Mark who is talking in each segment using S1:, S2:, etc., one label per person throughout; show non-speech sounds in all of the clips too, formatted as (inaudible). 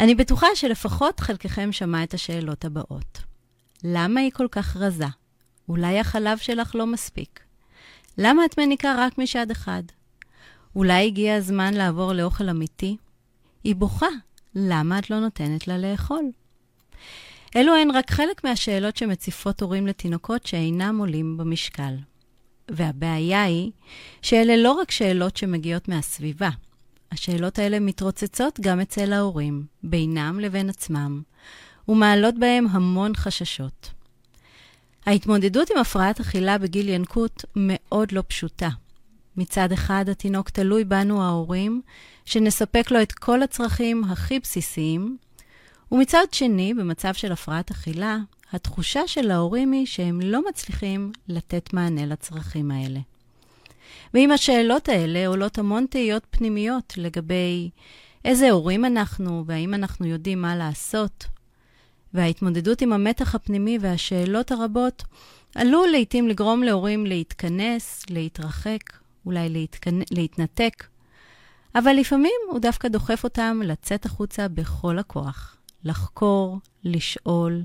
S1: אני בטוחה שלפחות חלקכם שמע את השאלות הבאות. למה היא כל כך רזה? אולי החלב שלך לא מספיק? למה את מניקה רק משד אחד? אולי הגיע הזמן לעבור לאוכל אמיתי? היא בוכה, למה את לא נותנת לה לאכול? אלו הן רק חלק מהשאלות שמציפות הורים לתינוקות שאינם עולים במשקל. והבעיה היא שאלה לא רק שאלות שמגיעות מהסביבה. השאלות האלה מתרוצצות גם אצל ההורים, בינם לבין עצמם, ומעלות בהם המון חששות. ההתמודדות עם הפרעת אכילה בגיל ינקות מאוד לא פשוטה. מצד אחד, התינוק תלוי בנו ההורים, שנספק לו את כל הצרכים הכי בסיסיים, ומצד שני, במצב של הפרעת אכילה, התחושה של ההורים היא שהם לא מצליחים לתת מענה לצרכים האלה. ועם השאלות האלה עולות המון תהיות פנימיות לגבי איזה הורים אנחנו והאם אנחנו יודעים מה לעשות. וההתמודדות עם המתח הפנימי והשאלות הרבות עלול לעתים לגרום להורים להתכנס, להתרחק, אולי להתכנ... להתנתק, אבל לפעמים הוא דווקא דוחף אותם לצאת החוצה בכל הכוח, לחקור, לשאול,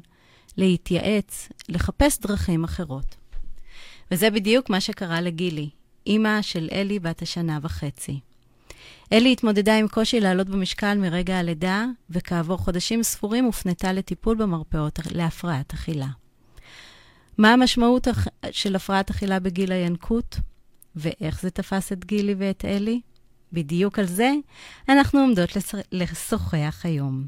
S1: להתייעץ, לחפש דרכים אחרות. וזה בדיוק מה שקרה לגילי, אימא של אלי בת השנה וחצי. אלי התמודדה עם קושי לעלות במשקל מרגע הלידה, וכעבור חודשים ספורים הופנתה לטיפול במרפאות להפרעת אכילה. מה המשמעות של הפרעת אכילה בגיל הינקות, ואיך זה תפס את גילי ואת אלי? בדיוק על זה אנחנו עומדות לשוחח היום.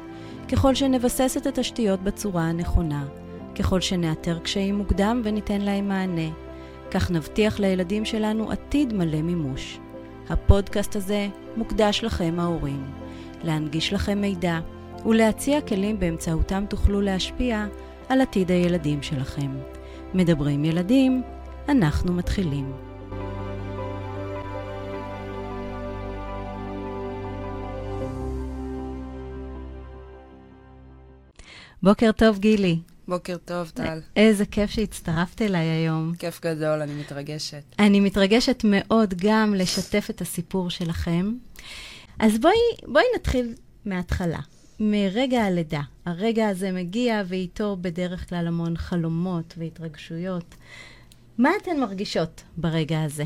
S1: ככל שנבסס את התשתיות בצורה הנכונה, ככל שנאתר קשיים מוקדם וניתן להם מענה, כך נבטיח לילדים שלנו עתיד מלא מימוש. הפודקאסט הזה מוקדש לכם ההורים, להנגיש לכם מידע ולהציע כלים באמצעותם תוכלו להשפיע על עתיד הילדים שלכם. מדברים ילדים, אנחנו מתחילים. בוקר טוב, גילי.
S2: בוקר טוב, טל.
S1: איזה כיף שהצטרפת אליי היום.
S2: כיף גדול, אני מתרגשת.
S1: אני מתרגשת מאוד גם לשתף את הסיפור שלכם. אז בואי, בואי נתחיל מההתחלה, מרגע הלידה. הרגע הזה מגיע ואיתו בדרך כלל המון חלומות והתרגשויות. מה אתן מרגישות ברגע הזה?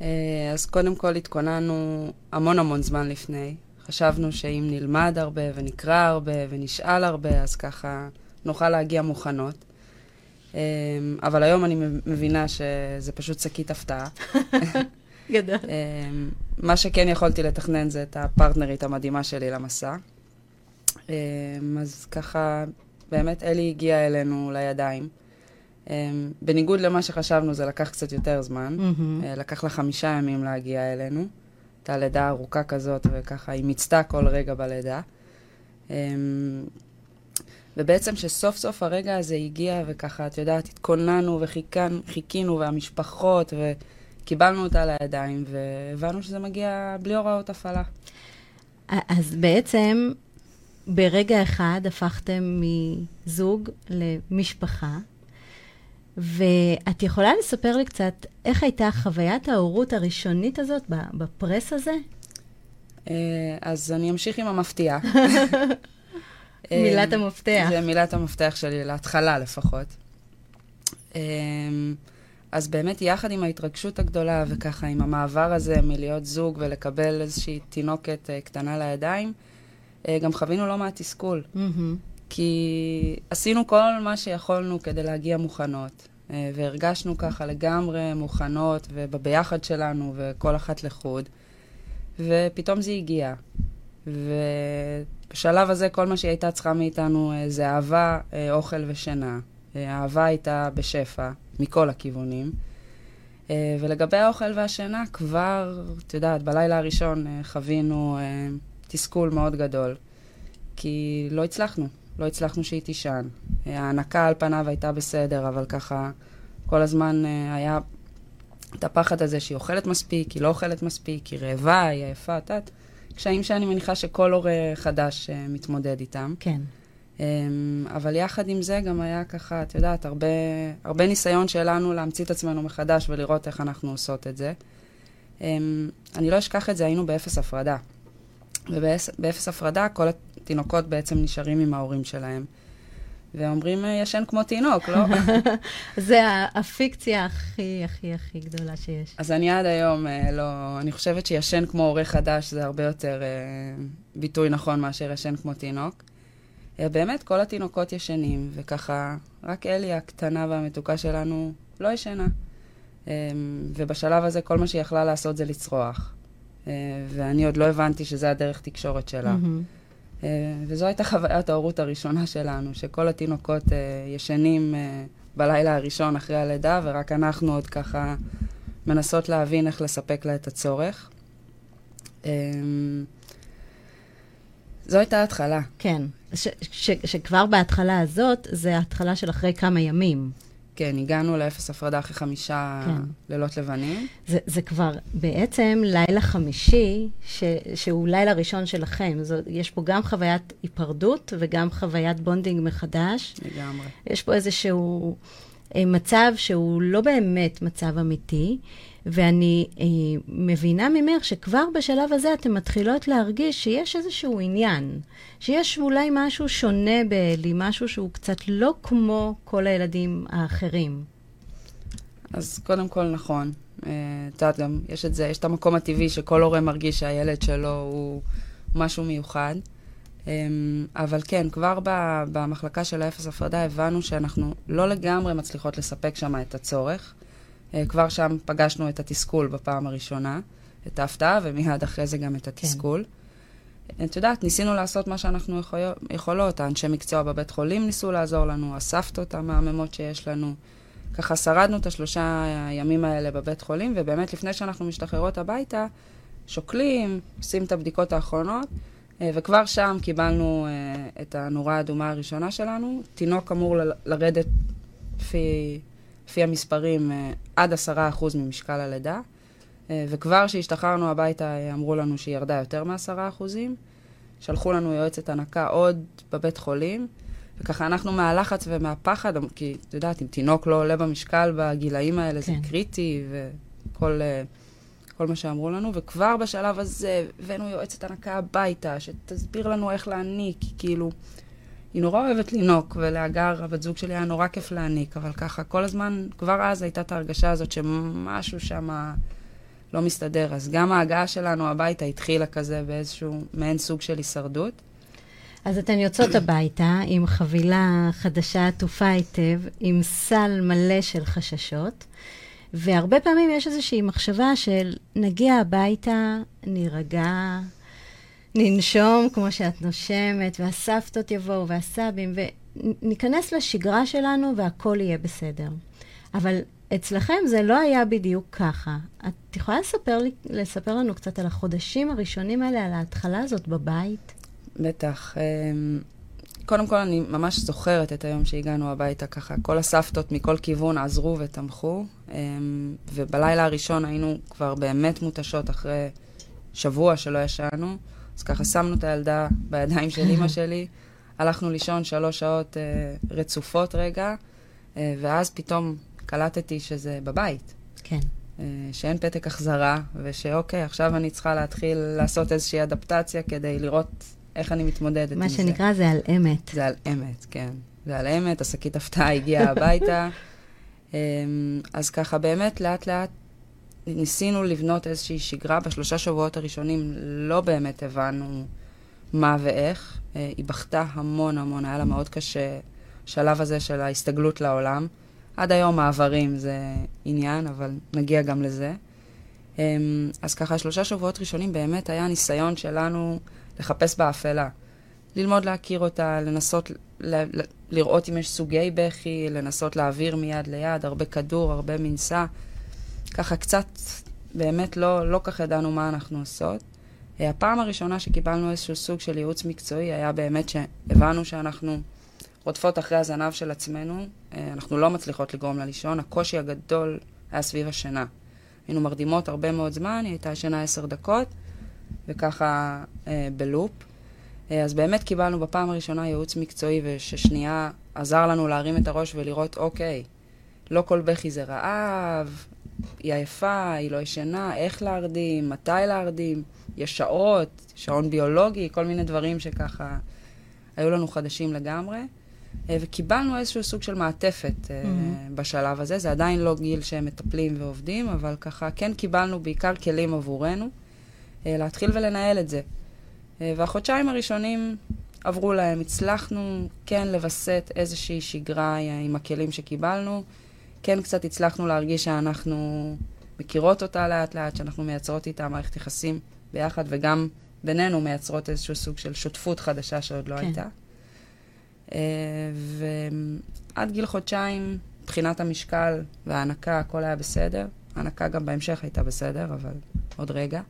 S2: אה, אז קודם כל התכוננו המון המון זמן לפני. חשבנו שאם נלמד הרבה ונקרא הרבה ונשאל הרבה, אז ככה נוכל להגיע מוכנות. אמ, אבל היום אני מבינה שזה פשוט שקית הפתעה. (laughs)
S1: גדול.
S2: אמ, מה שכן יכולתי לתכנן זה את הפרטנרית המדהימה שלי למסע. אמ, אז ככה, באמת אלי הגיע אלינו לידיים. בניגוד למה שחשבנו, זה לקח קצת יותר זמן. Mm-hmm. לקח לה חמישה ימים להגיע אלינו. הייתה לידה ארוכה כזאת, וככה היא מיצתה כל רגע בלידה. ובעצם שסוף סוף הרגע הזה הגיע, וככה, את יודעת, התכוננו וחיכינו, והמשפחות, וקיבלנו אותה לידיים, והבנו שזה מגיע בלי הוראות הפעלה.
S1: אז בעצם, ברגע אחד הפכתם מזוג למשפחה, ואת יכולה לספר לי קצת איך הייתה חוויית ההורות הראשונית הזאת בפרס הזה?
S2: אה, אז אני אמשיך עם המפתיע. (laughs)
S1: מילת אמ, המפתח.
S2: זה מילת המפתח שלי, להתחלה לפחות. אמ, אז באמת, יחד עם ההתרגשות הגדולה, וככה עם המעבר הזה מלהיות זוג ולקבל איזושהי תינוקת קטנה לידיים, גם חווינו לא מעט תסכול. כי עשינו כל מה שיכולנו כדי להגיע מוכנות, והרגשנו ככה לגמרי מוכנות, ובביחד שלנו, וכל אחת לחוד, ופתאום זה הגיע. ו... בשלב הזה כל מה שהיא הייתה צריכה מאיתנו אה, זה אהבה, אה, אוכל ושינה. אה, האהבה הייתה בשפע, מכל הכיוונים. אה, ולגבי האוכל והשינה, כבר, את יודעת, בלילה הראשון אה, חווינו אה, תסכול מאוד גדול, כי לא הצלחנו, לא הצלחנו שהיא תישן. ההנקה על פניו הייתה בסדר, אבל ככה כל הזמן היה את הפחד הזה שהיא אוכלת מספיק, היא לא אוכלת מספיק, היא רעבה, היא עייפה, את יודעת, קשיים שאני מניחה שכל הורה חדש מתמודד איתם.
S1: כן.
S2: אמ, אבל יחד עם זה גם היה ככה, את יודעת, הרבה, הרבה ניסיון שלנו להמציא את עצמנו מחדש ולראות איך אנחנו עושות את זה. אמ, אני לא אשכח את זה, היינו באפס הפרדה. ובאפס הפרדה כל התינוקות בעצם נשארים עם ההורים שלהם. ואומרים, אה, ישן כמו תינוק, לא? (laughs)
S1: זה הפיקציה הכי, הכי, הכי גדולה שיש.
S2: אז אני עד היום אה, לא... אני חושבת שישן כמו הורה חדש זה הרבה יותר אה, ביטוי נכון מאשר ישן כמו תינוק. באמת, כל התינוקות ישנים, וככה, רק אלי הקטנה והמתוקה שלנו לא ישנה. ובשלב הזה כל מה שהיא יכלה לעשות זה לצרוח. ואני עוד לא הבנתי שזה הדרך תקשורת שלה. Mm-hmm. וזו הייתה חוויית ההורות הראשונה שלנו, שכל התינוקות ישנים בלילה הראשון אחרי הלידה, ורק אנחנו עוד ככה מנסות להבין איך לספק לה את הצורך. זו הייתה ההתחלה.
S1: כן, ש, ש, שכבר בהתחלה הזאת, זה התחלה של אחרי כמה ימים.
S2: כן, הגענו לאפס הפרדה אחרי חמישה כן. לילות לבנים.
S1: זה, זה כבר בעצם לילה חמישי, ש, שהוא לילה ראשון שלכם. זאת, יש פה גם חוויית היפרדות וגם חוויית bonding מחדש.
S2: לגמרי.
S1: יש פה איזשהו מצב שהוא לא באמת מצב אמיתי. ואני אה, מבינה ממך שכבר בשלב הזה אתן מתחילות להרגיש שיש איזשהו עניין, שיש אולי משהו שונה באלי, משהו שהוא קצת לא כמו כל הילדים האחרים.
S2: אז קודם כל, נכון. אה, את יודעת, גם יש את זה, יש את המקום הטבעי שכל הורה מרגיש שהילד שלו הוא משהו מיוחד. אה, אבל כן, כבר במחלקה של האפס הפרדה הבנו שאנחנו לא לגמרי מצליחות לספק שם את הצורך. אה, כבר שם פגשנו את התסכול בפעם הראשונה, את ההפתעה, ומיד אחרי זה גם את כן. התסכול. כן. את יודעת, ניסינו לעשות מה שאנחנו יכול, יכולות. האנשי מקצוע בבית חולים ניסו לעזור לנו, הסבתות המהממות שיש לנו. ככה שרדנו את השלושה הימים האלה בבית חולים, ובאמת לפני שאנחנו משתחררות הביתה, שוקלים, עושים את הבדיקות האחרונות, וכבר שם קיבלנו את הנורה האדומה הראשונה שלנו. תינוק אמור לרדת לפי לפי המספרים, אה, עד עשרה אחוז ממשקל הלידה. אה, וכבר כשהשתחררנו הביתה אה, אמרו לנו שהיא ירדה יותר מעשרה אחוזים. שלחו לנו יועצת הנקה עוד בבית חולים, וככה אנחנו מהלחץ ומהפחד, כי את יודעת, אם תינוק לא עולה במשקל בגילאים האלה, כן. זה קריטי, וכל כל מה שאמרו לנו, וכבר בשלב הזה הבאנו יועצת הנקה הביתה, שתסביר לנו איך להניק, כאילו... היא נורא אוהבת לנהוג, ולהגר, הבת זוג שלי היה נורא כיף להעניק, אבל ככה, כל הזמן, כבר אז הייתה את ההרגשה הזאת שמשהו שם לא מסתדר. אז גם ההגעה שלנו הביתה התחילה כזה באיזשהו מעין סוג של הישרדות.
S1: אז אתן יוצאות הביתה עם חבילה חדשה עטופה היטב, עם סל מלא של חששות, והרבה פעמים יש איזושהי מחשבה של נגיע הביתה, נירגע, ננשום כמו שאת נושמת, והסבתות יבואו, והסבים, וניכנס לשגרה שלנו והכל יהיה בסדר. אבל אצלכם זה לא היה בדיוק ככה. את יכולה לספר, לי, לספר לנו קצת על החודשים הראשונים האלה, על ההתחלה הזאת בבית?
S2: בטח. קודם כל, אני ממש זוכרת את היום שהגענו הביתה ככה. כל הסבתות מכל כיוון עזרו ותמכו, אמ, ובלילה הראשון היינו כבר באמת מותשות אחרי שבוע שלא ישנו. אז ככה שמנו את הילדה בידיים של אימא (laughs) שלי, הלכנו לישון שלוש שעות אה, רצופות רגע, אה, ואז פתאום קלטתי שזה בבית.
S1: כן.
S2: אה, שאין פתק החזרה, ושאוקיי, עכשיו אני צריכה להתחיל לעשות איזושהי אדפטציה כדי לראות איך אני מתמודדת עם
S1: זה. מה שנקרא זה על אמת.
S2: זה על אמת, כן. זה על אמת, השקית הפתעה הגיעה (laughs) הביתה. אה, אז ככה, באמת, לאט-לאט ניסינו לבנות איזושהי שגרה. בשלושה שבועות הראשונים לא באמת הבנו מה ואיך. אה, היא בכתה המון המון, היה לה מאוד קשה, השלב הזה של ההסתגלות לעולם. עד היום מעברים זה עניין, אבל נגיע גם לזה. אמ, אז ככה, שלושה שבועות ראשונים באמת היה ניסיון שלנו לחפש באפלה. ללמוד להכיר אותה, לנסות ל- ל- לראות אם יש סוגי בכי, לנסות להעביר מיד ליד, הרבה כדור, הרבה מנסה. ככה קצת, באמת לא, לא כך ידענו מה אנחנו עושות. אה, הפעם הראשונה שקיבלנו איזשהו סוג של ייעוץ מקצועי היה באמת שהבנו שאנחנו רודפות אחרי הזנב של עצמנו, אה, אנחנו לא מצליחות לגרום לה לישון, הקושי הגדול היה סביב השינה. היינו מרדימות הרבה מאוד זמן, היא הייתה ישנה עשר דקות, וככה אה, בלופ. אה, אז באמת קיבלנו בפעם הראשונה ייעוץ מקצועי, וששנייה עזר לנו להרים את הראש ולראות, אוקיי, לא כל בכי זה רעב, היא עייפה, היא לא ישנה, איך להרדים, מתי להרדים, יש שעות, שעון ביולוגי, כל מיני דברים שככה היו לנו חדשים לגמרי. אה, וקיבלנו איזשהו סוג של מעטפת mm-hmm. בשלב הזה. זה עדיין לא גיל שהם מטפלים ועובדים, אבל ככה כן קיבלנו בעיקר כלים עבורנו אה, להתחיל ולנהל את זה. והחודשיים הראשונים עברו להם. הצלחנו כן לווסת איזושהי שגרה עם הכלים שקיבלנו. כן קצת הצלחנו להרגיש שאנחנו מכירות אותה לאט-לאט, שאנחנו מייצרות איתה מערכת יחסים ביחד, וגם בינינו מייצרות איזשהו סוג של שותפות חדשה שעוד לא כן. הייתה. ועד גיל חודשיים, מבחינת המשקל וההנקה, הכל היה בסדר. ההנקה גם בהמשך הייתה בסדר, אבל עוד רגע.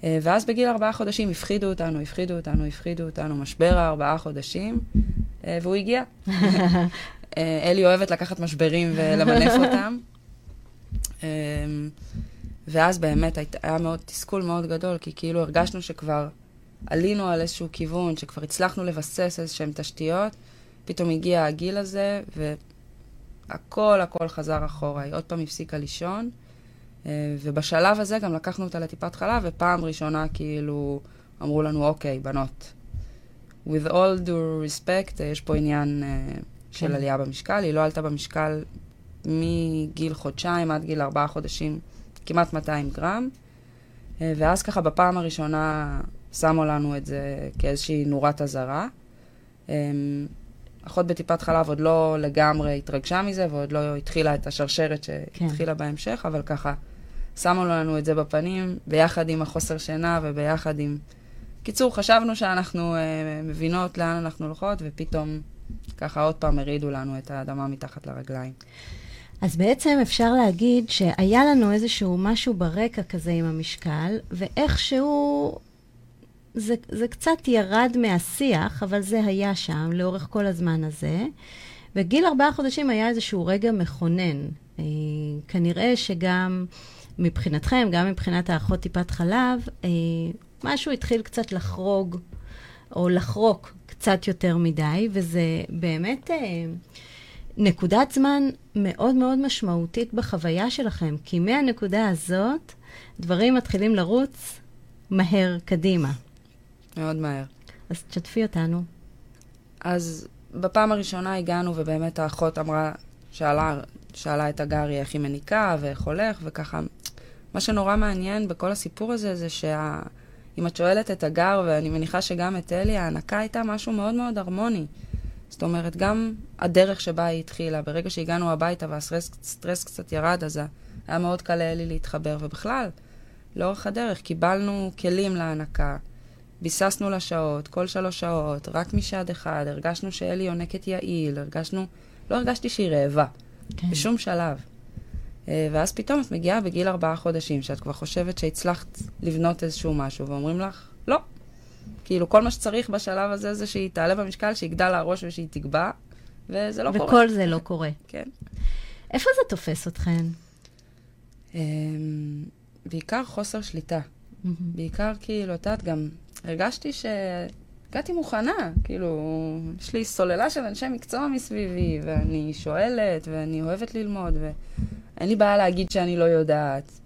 S2: Uh, ואז בגיל ארבעה חודשים הפחידו אותנו, הפחידו אותנו, הפחידו אותנו, משבר הארבעה חודשים, uh, והוא הגיע. (laughs) אלי אוהבת לקחת משברים ולמנף אותם. ואז באמת היה מאוד תסכול מאוד גדול, כי כאילו הרגשנו שכבר עלינו על איזשהו כיוון, שכבר הצלחנו לבסס איזשהן תשתיות, פתאום הגיע הגיל הזה, והכל הכל חזר אחורה. היא עוד פעם הפסיקה לישון, אה, ובשלב הזה גם לקחנו אותה לטיפת חלב, ופעם ראשונה כאילו אמרו לנו, אוקיי, בנות, with all due respect, יש פה עניין של כן. עלייה במשקל. היא לא עלתה במשקל מגיל חודשיים עד גיל ארבעה חודשים. כמעט 200 גרם, אה, ואז ככה בפעם הראשונה שמו לנו את זה כאיזושהי נורת אזהרה. אה, אחות בטיפת חלב עוד לא לגמרי התרגשה מזה, ועוד לא התחילה את השרשרת שהתחילה כן. בהמשך, אבל ככה שמו לנו את זה בפנים, ביחד עם החוסר שינה וביחד עם... קיצור, חשבנו שאנחנו uh, מבינות לאן אנחנו הולכות, ופתאום ככה עוד פעם הרידו לנו את האדמה מתחת לרגליים.
S1: אז בעצם אפשר להגיד שהיה לנו איזשהו משהו ברקע כזה עם המשקל, ואיכשהו זה, זה קצת ירד מהשיח, אבל זה היה שם לאורך כל הזמן הזה. בגיל ארבעה חודשים היה איזשהו רגע מכונן. אה, כנראה שגם מבחינתכם, גם מבחינת האחות טיפת חלב, אה, משהו התחיל קצת לחרוג, או לחרוק קצת יותר מדי, וזה באמת... אה, נקודת זמן מאוד מאוד משמעותית בחוויה שלכם, כי מהנקודה הזאת דברים מתחילים לרוץ מהר קדימה.
S2: מאוד מהר.
S1: אז תשתפי אותנו.
S2: אז בפעם הראשונה הגענו, ובאמת האחות אמרה, שאלה, שאלה את הגרי איך היא מניקה ואיך הולך, וככה. מה שנורא מעניין בכל הסיפור הזה, זה שה... אם את שואלת את הגר, ואני מניחה שגם את אלי, ההנקה הייתה משהו מאוד מאוד הרמוני. זאת אומרת, גם הדרך שבה היא התחילה, ברגע שהגענו הביתה והסטרס קצת ירד, אז היה מאוד קל לאלי להתחבר. ובכלל, לאורך הדרך קיבלנו כלים להנקה, ביססנו לה שעות, כל שלוש שעות, רק משד אחד, הרגשנו שאלי יונקת יעיל, הרגשנו, לא הרגשתי שהיא רעבה, כן. בשום שלב. אה, ואז פתאום את מגיעה בגיל ארבעה חודשים, שאת כבר חושבת שהצלחת לבנות איזשהו משהו, ואומרים לך, לא, כאילו, כל מה שצריך בשלב הזה זה שהיא תעלה במשקל, שיגדל לה הראש ושהיא תקבע, וזה לא
S1: וכל
S2: קורה.
S1: וכל זה לא קורה. (laughs)
S2: כן.
S1: איפה זה תופס אתכן?
S2: Um, בעיקר חוסר שליטה. Mm-hmm. בעיקר, כאילו, את יודעת, גם הרגשתי שהגעתי מוכנה. כאילו, יש לי סוללה של אנשי מקצוע מסביבי, ואני שואלת, ואני אוהבת ללמוד, ואין לי בעיה להגיד שאני לא יודעת.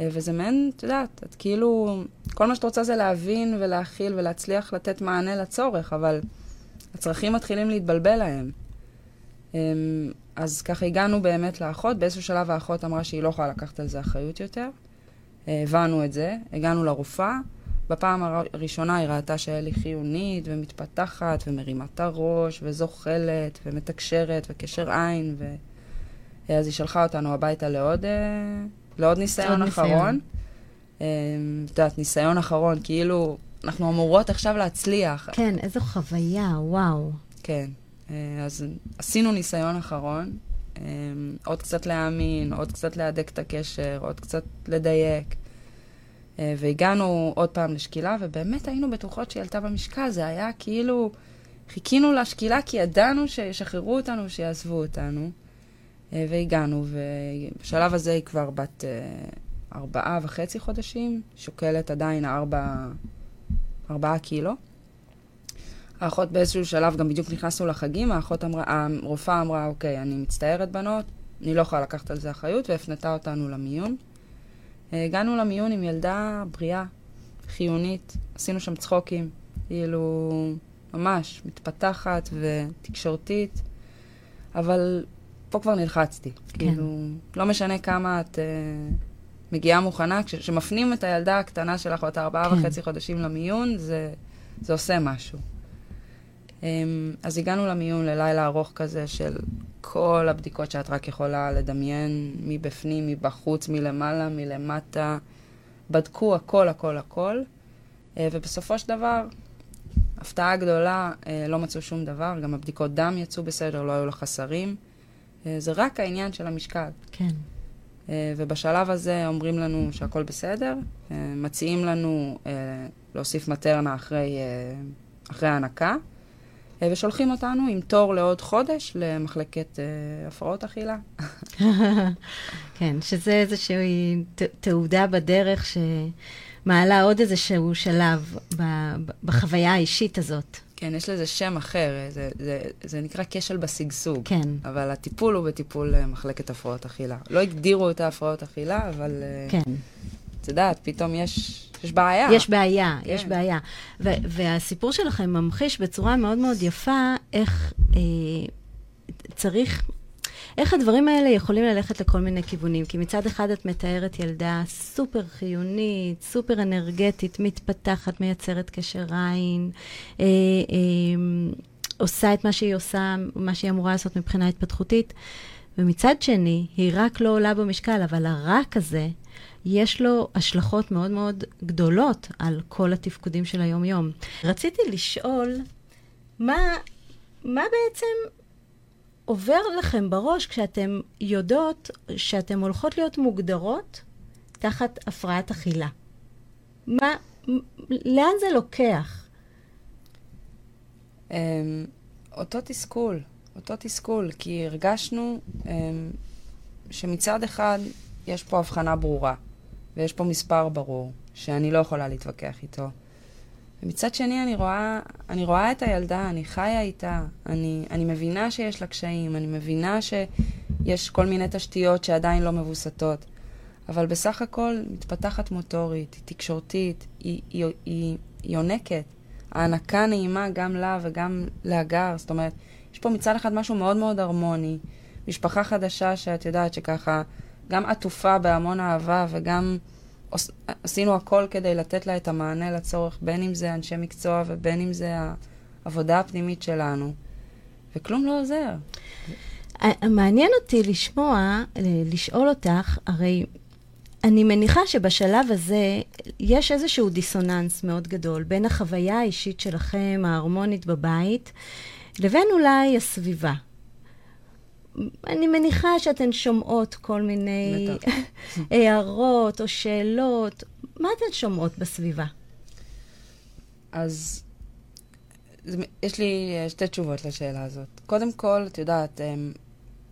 S2: אה, וזה מעין, את יודעת, את כאילו, כל מה שאת רוצה זה להבין ולהכיל ולהצליח לתת מענה לצורך, אבל הצרכים מתחילים להתבלבל להם. אמ, אז ככה הגענו באמת לאחות, באיזשהו שלב האחות אמרה שהיא לא יכולה לקחת על זה אחריות יותר. אה, הבנו את זה, הגענו לרופאה. בפעם הראשונה היא ראתה שאלי חיונית ומתפתחת ומרימה את הראש וזוחלת ומתקשרת וקשר עין, ו... אז היא שלחה אותנו הביתה לעוד לעוד ניסיון אחרון. אמ, את יודעת, ניסיון אחרון, כאילו, אנחנו אמורות עכשיו להצליח.
S1: כן, איזו חוויה, וואו.
S2: כן. אה, אז עשינו ניסיון אחרון, עוד קצת להאמין, עוד קצת להדק את הקשר, עוד קצת לדייק. אה, והגענו עוד פעם לשקילה, ובאמת היינו בטוחות שהיא עלתה במשקל. זה היה כאילו, חיכינו לשקילה כי ידענו שישחררו אותנו, שיעזבו אותנו. אה, והגענו, ובשלב הזה היא כבר בת אה, ארבעה וחצי חודשים, שוקלת עדיין ארבע, ארבעה קילו. האחות באיזשהו שלב, גם בדיוק נכנסנו לחגים, האחות אמרה, הרופאה אמרה, אוקיי, אני מצטערת בנות, אני לא יכולה לקחת על זה אחריות, והפנתה אותנו למיון. הגענו למיון עם ילדה בריאה, חיונית, עשינו שם צחוקים, כאילו, ממש, מתפתחת ותקשורתית, אבל פה כבר נלחצתי. כן. כאילו, לא משנה כמה את uh, מגיעה מוכנה, כשמפנים את הילדה הקטנה שלך, בת ארבעה כן. וחצי חודשים למיון, זה, זה עושה משהו. Um, אז הגענו למיון ללילה ארוך כזה של כל הבדיקות שאת רק יכולה לדמיין, מבפנים, מבחוץ, מלמעלה, מלמטה. בדקו הכל, הכל, הכל. Uh, ובסופו של דבר, הפתעה גדולה, uh, לא מצאו שום דבר, גם הבדיקות דם יצאו בסדר, לא היו לה חסרים. Uh, זה רק העניין של המשקל.
S1: כן.
S2: ובשלב הזה אומרים לנו שהכל בסדר, מציעים לנו להוסיף מטרנה אחרי, אחרי ההנקה. אה, ושולחים אותנו עם תור לעוד חודש למחלקת uh, הפרעות אכילה.
S1: כן, שזה איזושהי תעודה בדרך שמעלה עוד איזשהו שלב בחוויה האישית הזאת.
S2: כן, יש לזה שם אחר, זה, זה, זה נקרא כשל בשגשוג.
S1: כן.
S2: אבל הטיפול הוא בטיפול מחלקת הפרעות אכילה. לא הגדירו את ההפרעות אכילה, אבל...
S1: כן.
S2: את יודעת, פתאום יש יש בעיה.
S1: יש בעיה, כן. יש בעיה. ו- והסיפור שלכם ממחיש בצורה מאוד מאוד יפה איך אה, צריך, איך הדברים האלה יכולים ללכת לכל מיני כיוונים. כי מצד אחד את מתארת ילדה סופר חיונית, סופר אנרגטית, מתפתחת, מייצרת קשר עין, אה, אה, עושה את מה שהיא עושה, מה שהיא אמורה לעשות מבחינה התפתחותית. ומצד שני, היא רק לא עולה במשקל, אבל הרק הזה, יש לו השלכות מאוד מאוד גדולות על כל התפקודים של היום-יום. רציתי לשאול, מה, מה בעצם עובר לכם בראש כשאתם יודעות שאתן הולכות להיות מוגדרות תחת הפרעת אכילה? מה, לאן זה לוקח?
S2: Um, אותו תסכול, אותו תסכול, כי הרגשנו um, שמצד אחד יש פה הבחנה ברורה. ויש פה מספר ברור, שאני לא יכולה להתווכח איתו. ומצד שני, אני רואה, אני רואה את הילדה, אני חיה איתה, אני, אני מבינה שיש לה קשיים, אני מבינה שיש כל מיני תשתיות שעדיין לא מבוסתות, אבל בסך הכל מתפתחת מוטורית, היא תקשורתית, היא, היא, היא, היא יונקת. ההנקה נעימה גם לה וגם להגר, זאת אומרת, יש פה מצד אחד משהו מאוד מאוד הרמוני, משפחה חדשה שאת יודעת שככה גם עטופה בהמון אהבה וגם עשינו הכל כדי לתת לה את המענה לצורך, בין אם זה אנשי מקצוע ובין אם זה העבודה הפנימית שלנו, וכלום לא עוזר.
S1: מעניין אותי לשמוע, לשאול אותך, הרי אני מניחה שבשלב הזה יש איזשהו דיסוננס מאוד גדול בין החוויה האישית שלכם, ההרמונית בבית, לבין אולי הסביבה. אני מניחה שאתן שומעות כל מיני (laughs) הערות או שאלות. מה אתן שומעות בסביבה?
S2: אז יש לי אה, שתי תשובות לשאלה הזאת. קודם כל, את יודעת,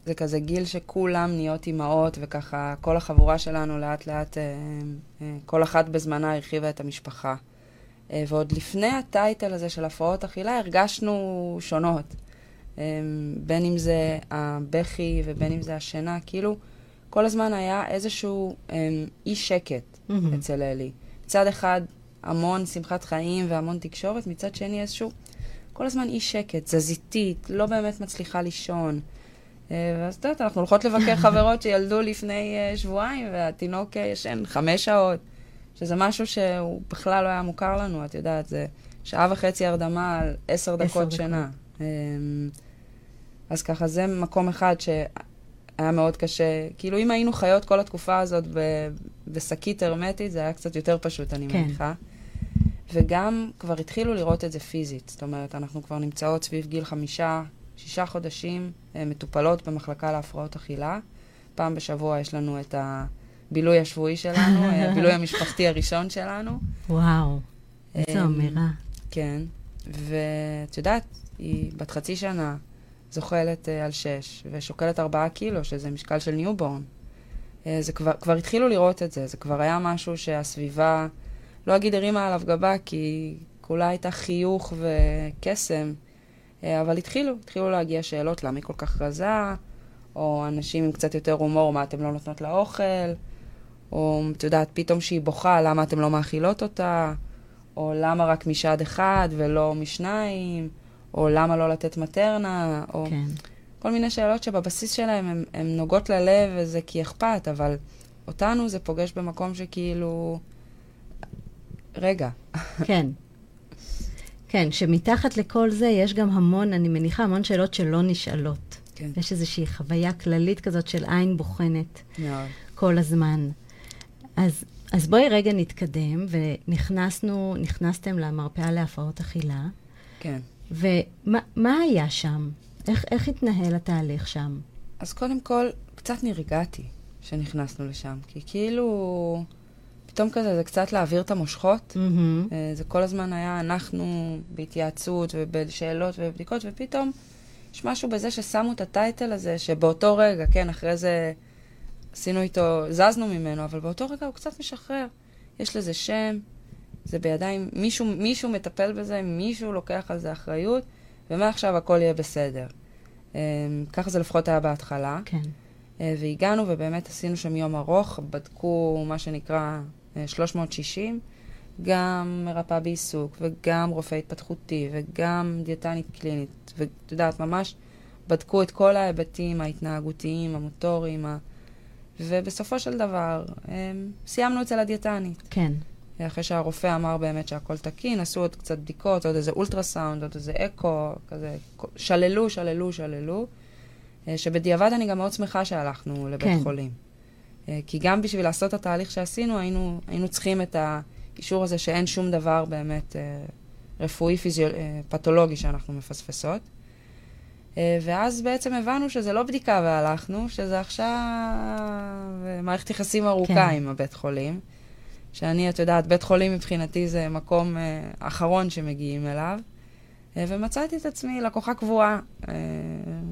S2: זה כזה גיל שכולם נהיות אימהות, וככה כל החבורה שלנו לאט לאט, אה, אה, כל אחת בזמנה הרחיבה את המשפחה. ועוד לפני הטייטל הזה של הפרעות אכילה הרגשנו שונות. אמ, בין אם זה הבכי ובין אם זה השינה, כאילו כל הזמן היה איזשהו אמ, אי שקט mm-hmm. אצל אלי. מצד אחד המון שמחת חיים והמון תקשורת, מצד שני איזשהו כל הזמן אי שקט, תזזיתית, לא באמת מצליחה לישון. אה, ואז את יודעת, אנחנו הולכות לבקר (laughs) חברות שילדו לפני אה, שבועיים, והתינוק אה, ישן חמש שעות, שזה משהו שהוא בכלל לא היה מוכר לנו, את יודעת, זה שעה וחצי הרדמה על עשר דקות שינה. אמ, אז ככה, זה מקום אחד שהיה מאוד קשה. כאילו, אם היינו חיות כל התקופה הזאת בשקית הרמטית, זה היה קצת יותר פשוט, אני כן. מניחה. וגם כבר התחילו לראות את זה פיזית. זאת אומרת, אנחנו כבר נמצאות סביב גיל חמישה, שישה חודשים אה, מטופלות במחלקה להפרעות אכילה. פעם בשבוע יש לנו את הבילוי השבועי שלנו, אה, (laughs) הבילוי המשפחתי הראשון שלנו.
S1: וואו, איזו
S2: אמ,
S1: אמירה.
S2: כן, ואת יודעת, היא בת חצי שנה, זוחלת אה, על שש, ושוקלת ארבעה קילו, שזה משקל של newborn. אה, זה כבר, כבר התחילו לראות את זה, זה כבר היה משהו שהסביבה, לא אגיד הרימה עליו גבה, כי כולה הייתה חיוך וקסם, אה, אבל התחילו, התחילו להגיע שאלות למה היא כל כך רזה, או אנשים עם קצת יותר הומור, מה אתם לא נותנות לה אוכל, או את יודעת, פתאום שהיא בוכה, למה אתם לא מאכילות אותה, או למה רק משד אחד ולא משניים, או למה לא לתת מטרנה, או
S1: כן.
S2: כל מיני שאלות שבבסיס שלהם הן נוגעות ללב וזה כי אכפת, אבל אותנו זה פוגש במקום שכאילו... רגע,
S1: כן. כן, שמתחת לכל זה יש גם המון, אני מניחה, המון שאלות שלא נשאלות.
S2: כן,
S1: יש איזושהי חוויה כללית כזאת של עין בוחנת
S2: מאוד.
S1: כל הזמן. אז, אז בואי רגע נתקדם, ונכנסנו, נכנסתם למרפאה להפרעות אכילה,
S2: כן.
S1: ומה מה היה שם? איך, איך התנהל התהליך שם?
S2: אז קודם כל, קצת נרגעתי שנכנסנו לשם, כי כאילו... פתאום כזה, זה קצת להעביר את המושכות.
S1: מהמם.
S2: אה, זה כל הזמן היה אנחנו בהתייעצות ובשאלות ובבדיקות, ופתאום יש משהו בזה ששמו את הטייטל הזה, שבאותו רגע, כן, אחרי זה עשינו איתו, זזנו ממנו, אבל באותו רגע הוא קצת משחרר. יש לזה שם, זה בידיים, מישהו, מישהו מטפל בזה, מישהו לוקח על זה אחריות, ומעכשיו הכל יהיה בסדר. אה, ככה זה לפחות היה בהתחלה.
S1: כן.
S2: אה, והגענו ובאמת עשינו שם יום ארוך, בדקו מה שנקרא אה, 360, גם מרפאה בעיסוק וגם רופא התפתחותי וגם דיאטנית קלינית, ואת יודעת, ממש בדקו את כל ההיבטים ההתנהגותיים, המוטוריים, ה... ובסופו של דבר אה, סיימנו אצל הדיאטנית.
S1: כן.
S2: אחרי שהרופא אמר באמת שהכל תקין, עשו עוד קצת בדיקות, עוד איזה אולטרסאונד, עוד איזה אקו, כזה, שללו, שללו, שללו. אה, שבדיעבד אני גם מאוד שמחה שהלכנו לבית
S1: כן.
S2: חולים. אה, כי גם בשביל לעשות את התהליך שעשינו, היינו, היינו צריכים את האישור הזה שאין שום דבר באמת אה, רפואי, פיזיו... אה, פתולוגי שאנחנו מפספסות. ואז בעצם הבנו שזה לא בדיקה והלכנו, שזה עכשיו מערכת יחסים ארוכה
S1: כן.
S2: עם הבית חולים. שאני, את יודעת, בית חולים מבחינתי זה מקום אה, אחרון שמגיעים אליו. אה, ומצאתי את עצמי לקוחה קבועה, אה,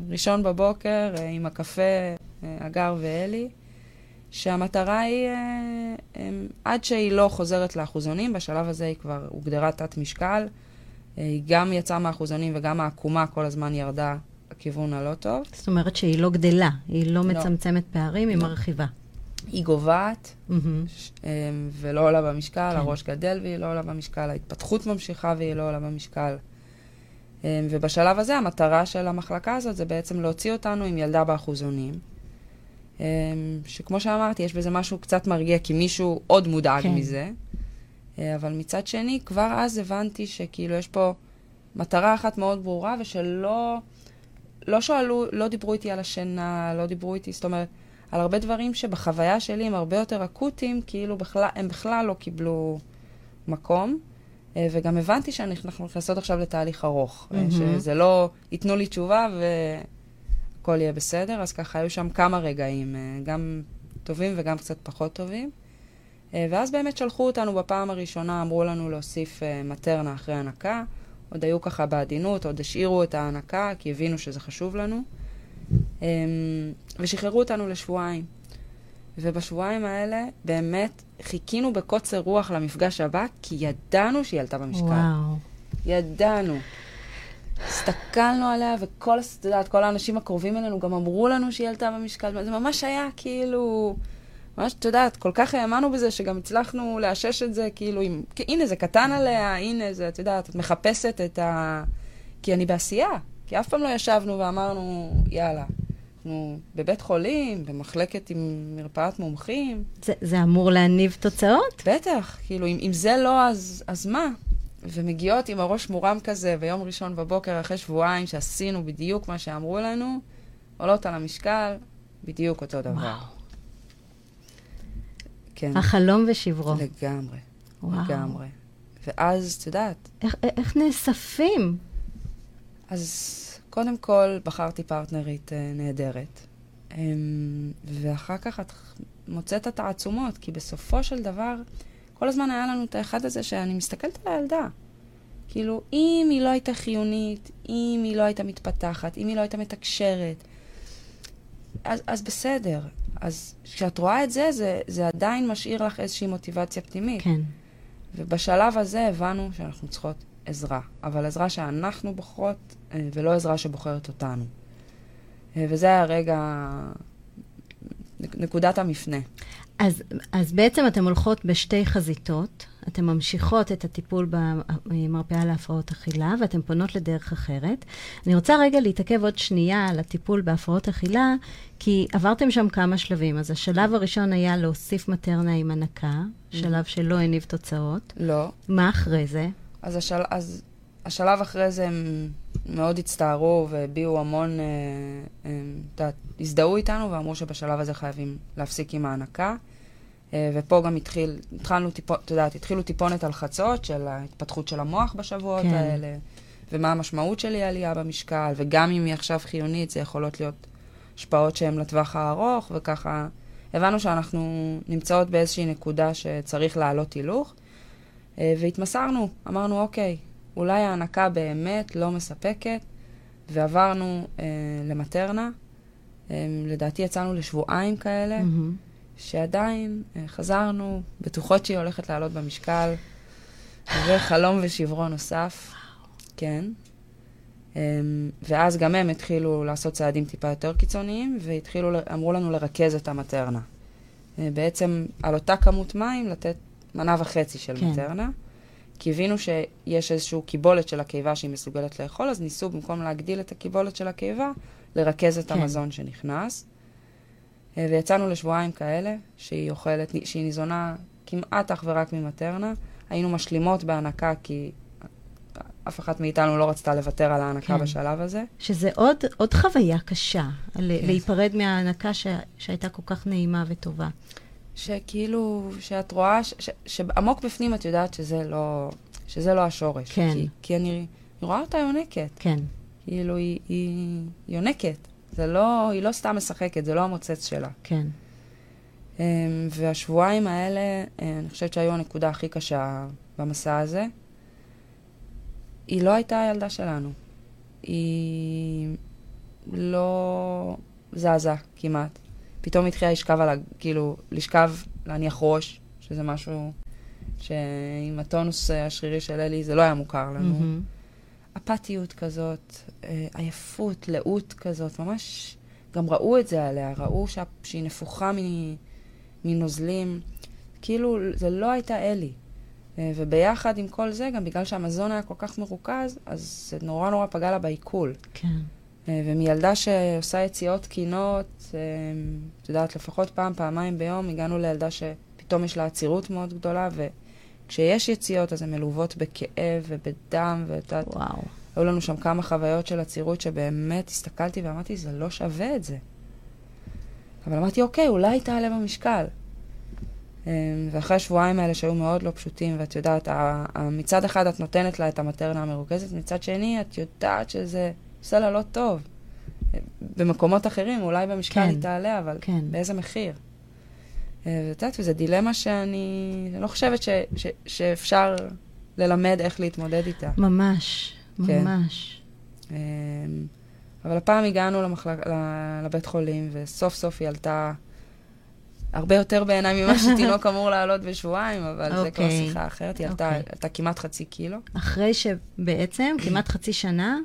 S2: ראשון בבוקר אה, עם הקפה, אה, אגר ואלי, שהמטרה היא, אה, אה, עד שהיא לא חוזרת לאחוזונים, בשלב הזה היא כבר הוגדרה תת משקל, אה, היא גם יצאה מהאחוזונים וגם העקומה כל הזמן ירדה לכיוון הלא טוב.
S1: זאת אומרת שהיא לא גדלה, היא לא
S2: לא.
S1: מצמצמת פערים, היא
S2: לא.
S1: מרחיבה.
S2: היא גוועת. ש- אה, ולא עולה במשקל,
S1: כן.
S2: הראש גדל והיא לא עולה במשקל, ההתפתחות ממשיכה והיא לא עולה במשקל. אה, ובשלב הזה המטרה של המחלקה הזאת זה בעצם להוציא אותנו עם ילדה באחוזונים. אה, שכמו שאמרתי, יש בזה משהו קצת מרגיע, כי מישהו עוד מודאג
S1: כן.
S2: מזה. אה, אבל מצד שני, כבר אז הבנתי שכאילו יש פה מטרה אחת מאוד ברורה, ושלא לא שאלו, לא דיברו איתי על השינה, לא דיברו איתי, זאת אומרת, על הרבה דברים שבחוויה שלי הם הרבה יותר אקוטיים, כאילו בכלל, הם בכלל לא קיבלו מקום. אה, וגם הבנתי שאנחנו נכנסות עכשיו לתהליך ארוך,
S1: מהמם.
S2: שזה לא ייתנו לי תשובה והכל יהיה בסדר, אז ככה היו שם כמה רגעים, אה, גם טובים וגם קצת פחות טובים. ואז באמת שלחו אותנו בפעם הראשונה, אמרו לנו להוסיף מטרנה אחרי הנקה. עוד היו ככה בעדינות, עוד השאירו את ההנקה, כי הבינו שזה חשוב לנו. ושחררו אותנו לשבועיים. ובשבועיים האלה באמת חיכינו בקוצר רוח למפגש הבא, כי ידענו שהיא עלתה במשקל.
S1: וואו.
S2: ידענו. הסתכלנו עליה, וכל, את יודעת, כל האנשים הקרובים אלינו גם אמרו לנו שהיא עלתה במשקל. זה ממש היה כאילו... ממש, את יודעת, כל כך האמנו בזה, שגם הצלחנו לאשש את זה, כאילו, עם, הנה, זה קטן עליה, הנה, זה, את יודעת, את מחפשת את ה... כי אני בעשייה. כי אף פעם לא ישבנו ואמרנו, יאללה, אנחנו בבית חולים, במחלקת עם מרפאת מומחים.
S1: זה, זה אמור להניב תוצאות?
S2: בטח, כאילו, אם, אם זה לא, אז, אז מה? ומגיעות עם הראש מורם כזה ביום ראשון בבוקר, אחרי שבועיים שעשינו בדיוק מה שאמרו לנו, עולות על המשקל, בדיוק אותו דבר.
S1: וואו.
S2: כן,
S1: החלום ושברו.
S2: לגמרי,
S1: וואו.
S2: לגמרי. ואז, את יודעת,
S1: איך, איך נאספים?
S2: אז קודם כל, בחרתי פרטנרית אה, נהדרת. אה, ואחר כך את מוצאת את התעצומות, כי בסופו של דבר, כל הזמן היה לנו את האחד הזה שאני מסתכלת על הילדה. כאילו, אם היא לא הייתה חיונית, אם היא לא הייתה מתפתחת, אם היא לא הייתה מתקשרת, אז, אז בסדר. אז כשאת רואה את זה, זה, זה עדיין משאיר לך איזושהי מוטיבציה פנימית.
S1: כן.
S2: ובשלב הזה הבנו שאנחנו צריכות עזרה, אבל עזרה שאנחנו בוחרות, אה, ולא עזרה שבוחרת אותנו. אה, וזה היה רגע, נקודת המפנה.
S1: אז, אז בעצם אתן הולכות בשתי חזיתות, אתן ממשיכות את הטיפול במרפאה להפרעות אכילה, ואתן פונות לדרך אחרת. אני רוצה רגע להתעכב עוד שנייה על הטיפול בהפרעות אכילה, כי עברתם שם כמה שלבים. אז השלב הראשון היה להוסיף מטרנה עם הנקה, שלב שלא הניב תוצאות.
S2: לא.
S1: מה אחרי זה?
S2: אז, השל... אז השלב אחרי זה הם מאוד הצטערו והביעו המון, אה, אה, את יודעת, הזדהו איתנו ואמרו שבשלב הזה חייבים להפסיק עם ההנקה. אה, ופה גם התחיל, התחלנו טיפונת, את יודעת, התחילו טיפונת הלחצות של ההתפתחות של המוח בשבועות כן. האלה, ומה המשמעות של עלייה במשקל, וגם אם היא עכשיו חיונית, זה יכולות להיות השפעות שהן לטווח הארוך, וככה הבנו שאנחנו נמצאות באיזושהי נקודה שצריך להעלות הילוך, והתמסרנו, אמרנו, אוקיי, אולי ההנקה באמת לא מספקת, ועברנו אה, למטרנה. אה, לדעתי יצאנו לשבועיים כאלה, mm-hmm. שעדיין אה, חזרנו, בטוחות שהיא הולכת לעלות במשקל, וחלום ושברון נוסף, כן. אה, ואז גם הם התחילו לעשות צעדים טיפה יותר קיצוניים, והתחילו, אמרו לנו לרכז את המטרנה. אה, בעצם על אותה כמות מים לתת מנה וחצי של כן. מטרנה. כי הבינו שיש איזושהי קיבולת של הקיבה שהיא מסוגלת לאכול, אז ניסו במקום להגדיל את הקיבולת של הקיבה, לרכז את כן. המזון שנכנס. אה, ויצאנו לשבועיים כאלה, שהיא אוכלת, שהיא ניזונה כמעט אך ורק ממטרנה. היינו משלימות בהנקה כי אף אחת מאיתנו לא רצתה לוותר על ההנקה כן. בשלב הזה.
S1: שזה עוד, עוד חוויה קשה, כן. להיפרד מההנקה ש, שהייתה כל כך נעימה וטובה.
S2: שכאילו, שאת רואה, ש, ש, שעמוק בפנים את יודעת שזה לא, שזה לא השורש.
S1: כן.
S2: כי, כי אני, אני רואה אותה יונקת.
S1: כן.
S2: כאילו, היא, היא יונקת. זה לא, היא לא סתם משחקת, זה לא המוצץ שלה.
S1: כן.
S2: Um, והשבועיים האלה, uh, אני חושבת שהיו הנקודה הכי קשה במסע הזה. היא לא הייתה הילדה שלנו. היא לא זזה כמעט. פתאום התחילה לשכב על ה... כאילו, לשכב, להניח ראש, שזה משהו שעם הטונוס השרירי של אלי זה לא היה מוכר לנו. Mm-hmm. אפתיות כזאת, אה, עייפות, לאות כזאת, ממש, גם ראו את זה עליה, ראו שה... שהיא נפוחה מנוזלים. כאילו, זה לא הייתה אלי. אה, וביחד עם כל זה, גם בגלל שהמזון היה כל כך מרוכז, אז זה נורא נורא פגע לה בעיכול.
S1: כן.
S2: אה, ומילדה שעושה יציאות תקינות, אה, את יודעת, לפחות פעם, פעמיים ביום, הגענו לילדה שפתאום יש לה עצירות מאוד גדולה, וכשיש יציאות אז הן מלוות בכאב ובדם, ואת יודעת. היו לנו שם כמה חוויות של עצירות שבאמת הסתכלתי ואמרתי, זה לא שווה את זה. אבל אמרתי, אוקיי, אולי תעלה במשקל. אה, ואחרי השבועיים האלה שהיו מאוד לא פשוטים, ואת יודעת, מצד אחד את נותנת לה את המטרנה המרוכזת, מצד שני את יודעת שזה... עושה לה לא טוב. במקומות אחרים, אולי במשקל כן, היא תעלה, אבל כן. באיזה מחיר? אה, ואת יודעת, וזו דילמה שאני לא חושבת ש, ש, שאפשר ללמד איך להתמודד איתה.
S1: ממש, כן. ממש.
S2: אה, אבל הפעם הגענו למחלק, לבית חולים, וסוף סוף היא עלתה הרבה יותר בעיניי ממה שתינוק (laughs) אמור לעלות בשבועיים, אבל okay. זה כבר אוקיי. שיחה אחרת. היא עלתה, okay. אוקיי. עלתה כמעט חצי קילו.
S1: אחרי שבעצם, כמעט חצי שנה,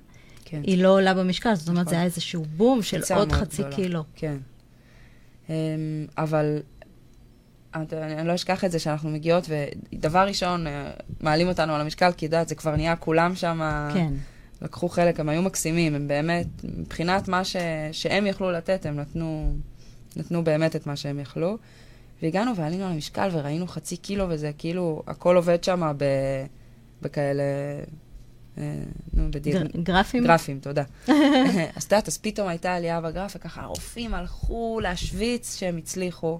S1: כן. היא לא עולה במשקל, זאת אומרת, נכון. זה היה איזשהו בום של עוד חצי גדולה. קילו.
S2: כן. Um, אבל אני, אני לא אשכח את זה שאנחנו מגיעות, ודבר ראשון, אה, מעלים אותנו על המשקל, כי את יודעת, זה כבר נהיה כולם שם...
S1: כן.
S2: לקחו חלק, הם היו מקסימים, הם באמת, מבחינת מה ש, שהם יכלו לתת, הם נתנו, נתנו באמת את מה שהם יכלו. והגענו ועלינו על המשקל וראינו חצי קילו, וזה כאילו, הכל עובד שם בכאלה
S1: נו, בדיר... גרפים?
S2: גרפים, תודה. (laughs) (laughs) אז את יודעת, אז פתאום הייתה עלייה בגרף, וככה הרופאים הלכו להשוויץ שהם הצליחו.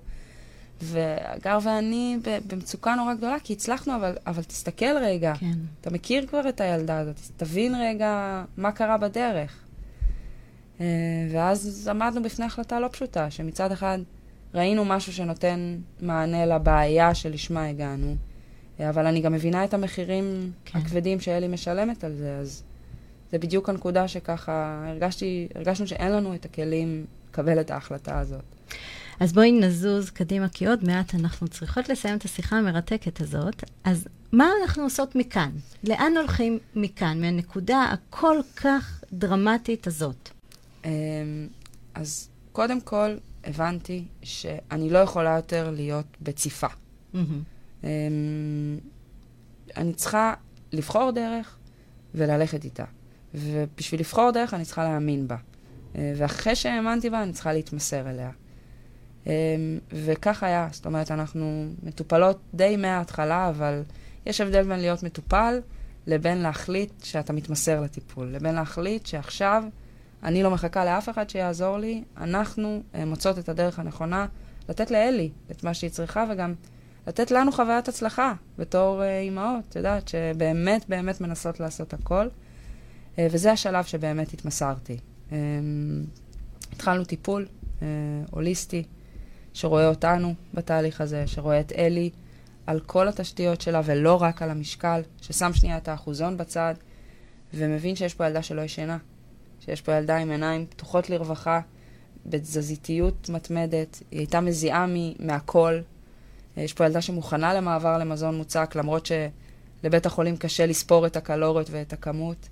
S2: והגר ואני במצוקה נורא גדולה, כי הצלחנו, אבל, אבל תסתכל רגע.
S1: כן.
S2: אתה מכיר כבר את הילדה הזאת, תבין רגע מה קרה בדרך. אה, ואז עמדנו בפני החלטה לא פשוטה, שמצד אחד ראינו משהו שנותן מענה לבעיה שלשמה הגענו, אה, אבל אני גם מבינה את המחירים כן. הכבדים שאלי משלמת על זה, אז זה בדיוק הנקודה שככה הרגשתי, הרגשנו שאין לנו את הכלים לקבל את ההחלטה הזאת.
S1: אז בואי נזוז קדימה, כי עוד מעט אנחנו צריכות לסיים את השיחה המרתקת הזאת. אז מה אנחנו עושות מכאן? לאן הולכים מכאן, מהנקודה הכל כך דרמטית הזאת?
S2: אמ, אז קודם כל, הבנתי שאני לא יכולה יותר להיות בציפה. Mm-hmm. אני צריכה לבחור דרך וללכת איתה. ובשביל לבחור דרך אני צריכה להאמין בה. אה, ואחרי שהאמנתי בה, אני צריכה להתמסר אליה. אמ, וכך היה, זאת אומרת, אנחנו מטופלות די מההתחלה, אבל יש הבדל בין להיות מטופל לבין להחליט שאתה מתמסר לטיפול, לבין להחליט שעכשיו אני לא מחכה לאף אחד שיעזור לי, אנחנו uh, מוצאות את הדרך הנכונה לתת לאלי את מה שהיא צריכה, וגם לתת לנו חוויית הצלחה בתור uh, אימהות, את יודעת, שבאמת באמת מנסות לעשות הכל. Uh, וזה השלב שבאמת התמסרתי. Um, התחלנו טיפול uh, הוליסטי, שרואה אותנו בתהליך הזה, שרואה את אלי על כל התשתיות שלה ולא רק על המשקל, ששם שנייה את האחוזון בצד, ומבין שיש פה ילדה שלא ישנה, שיש פה ילדה עם עיניים פתוחות לרווחה, בתזזיתיות מתמדת, היא הייתה מזיעה מהכל. יש פה ילדה שמוכנה למעבר למזון מוצק, למרות שלבית החולים קשה לספור את הקלוריות ואת הכמות.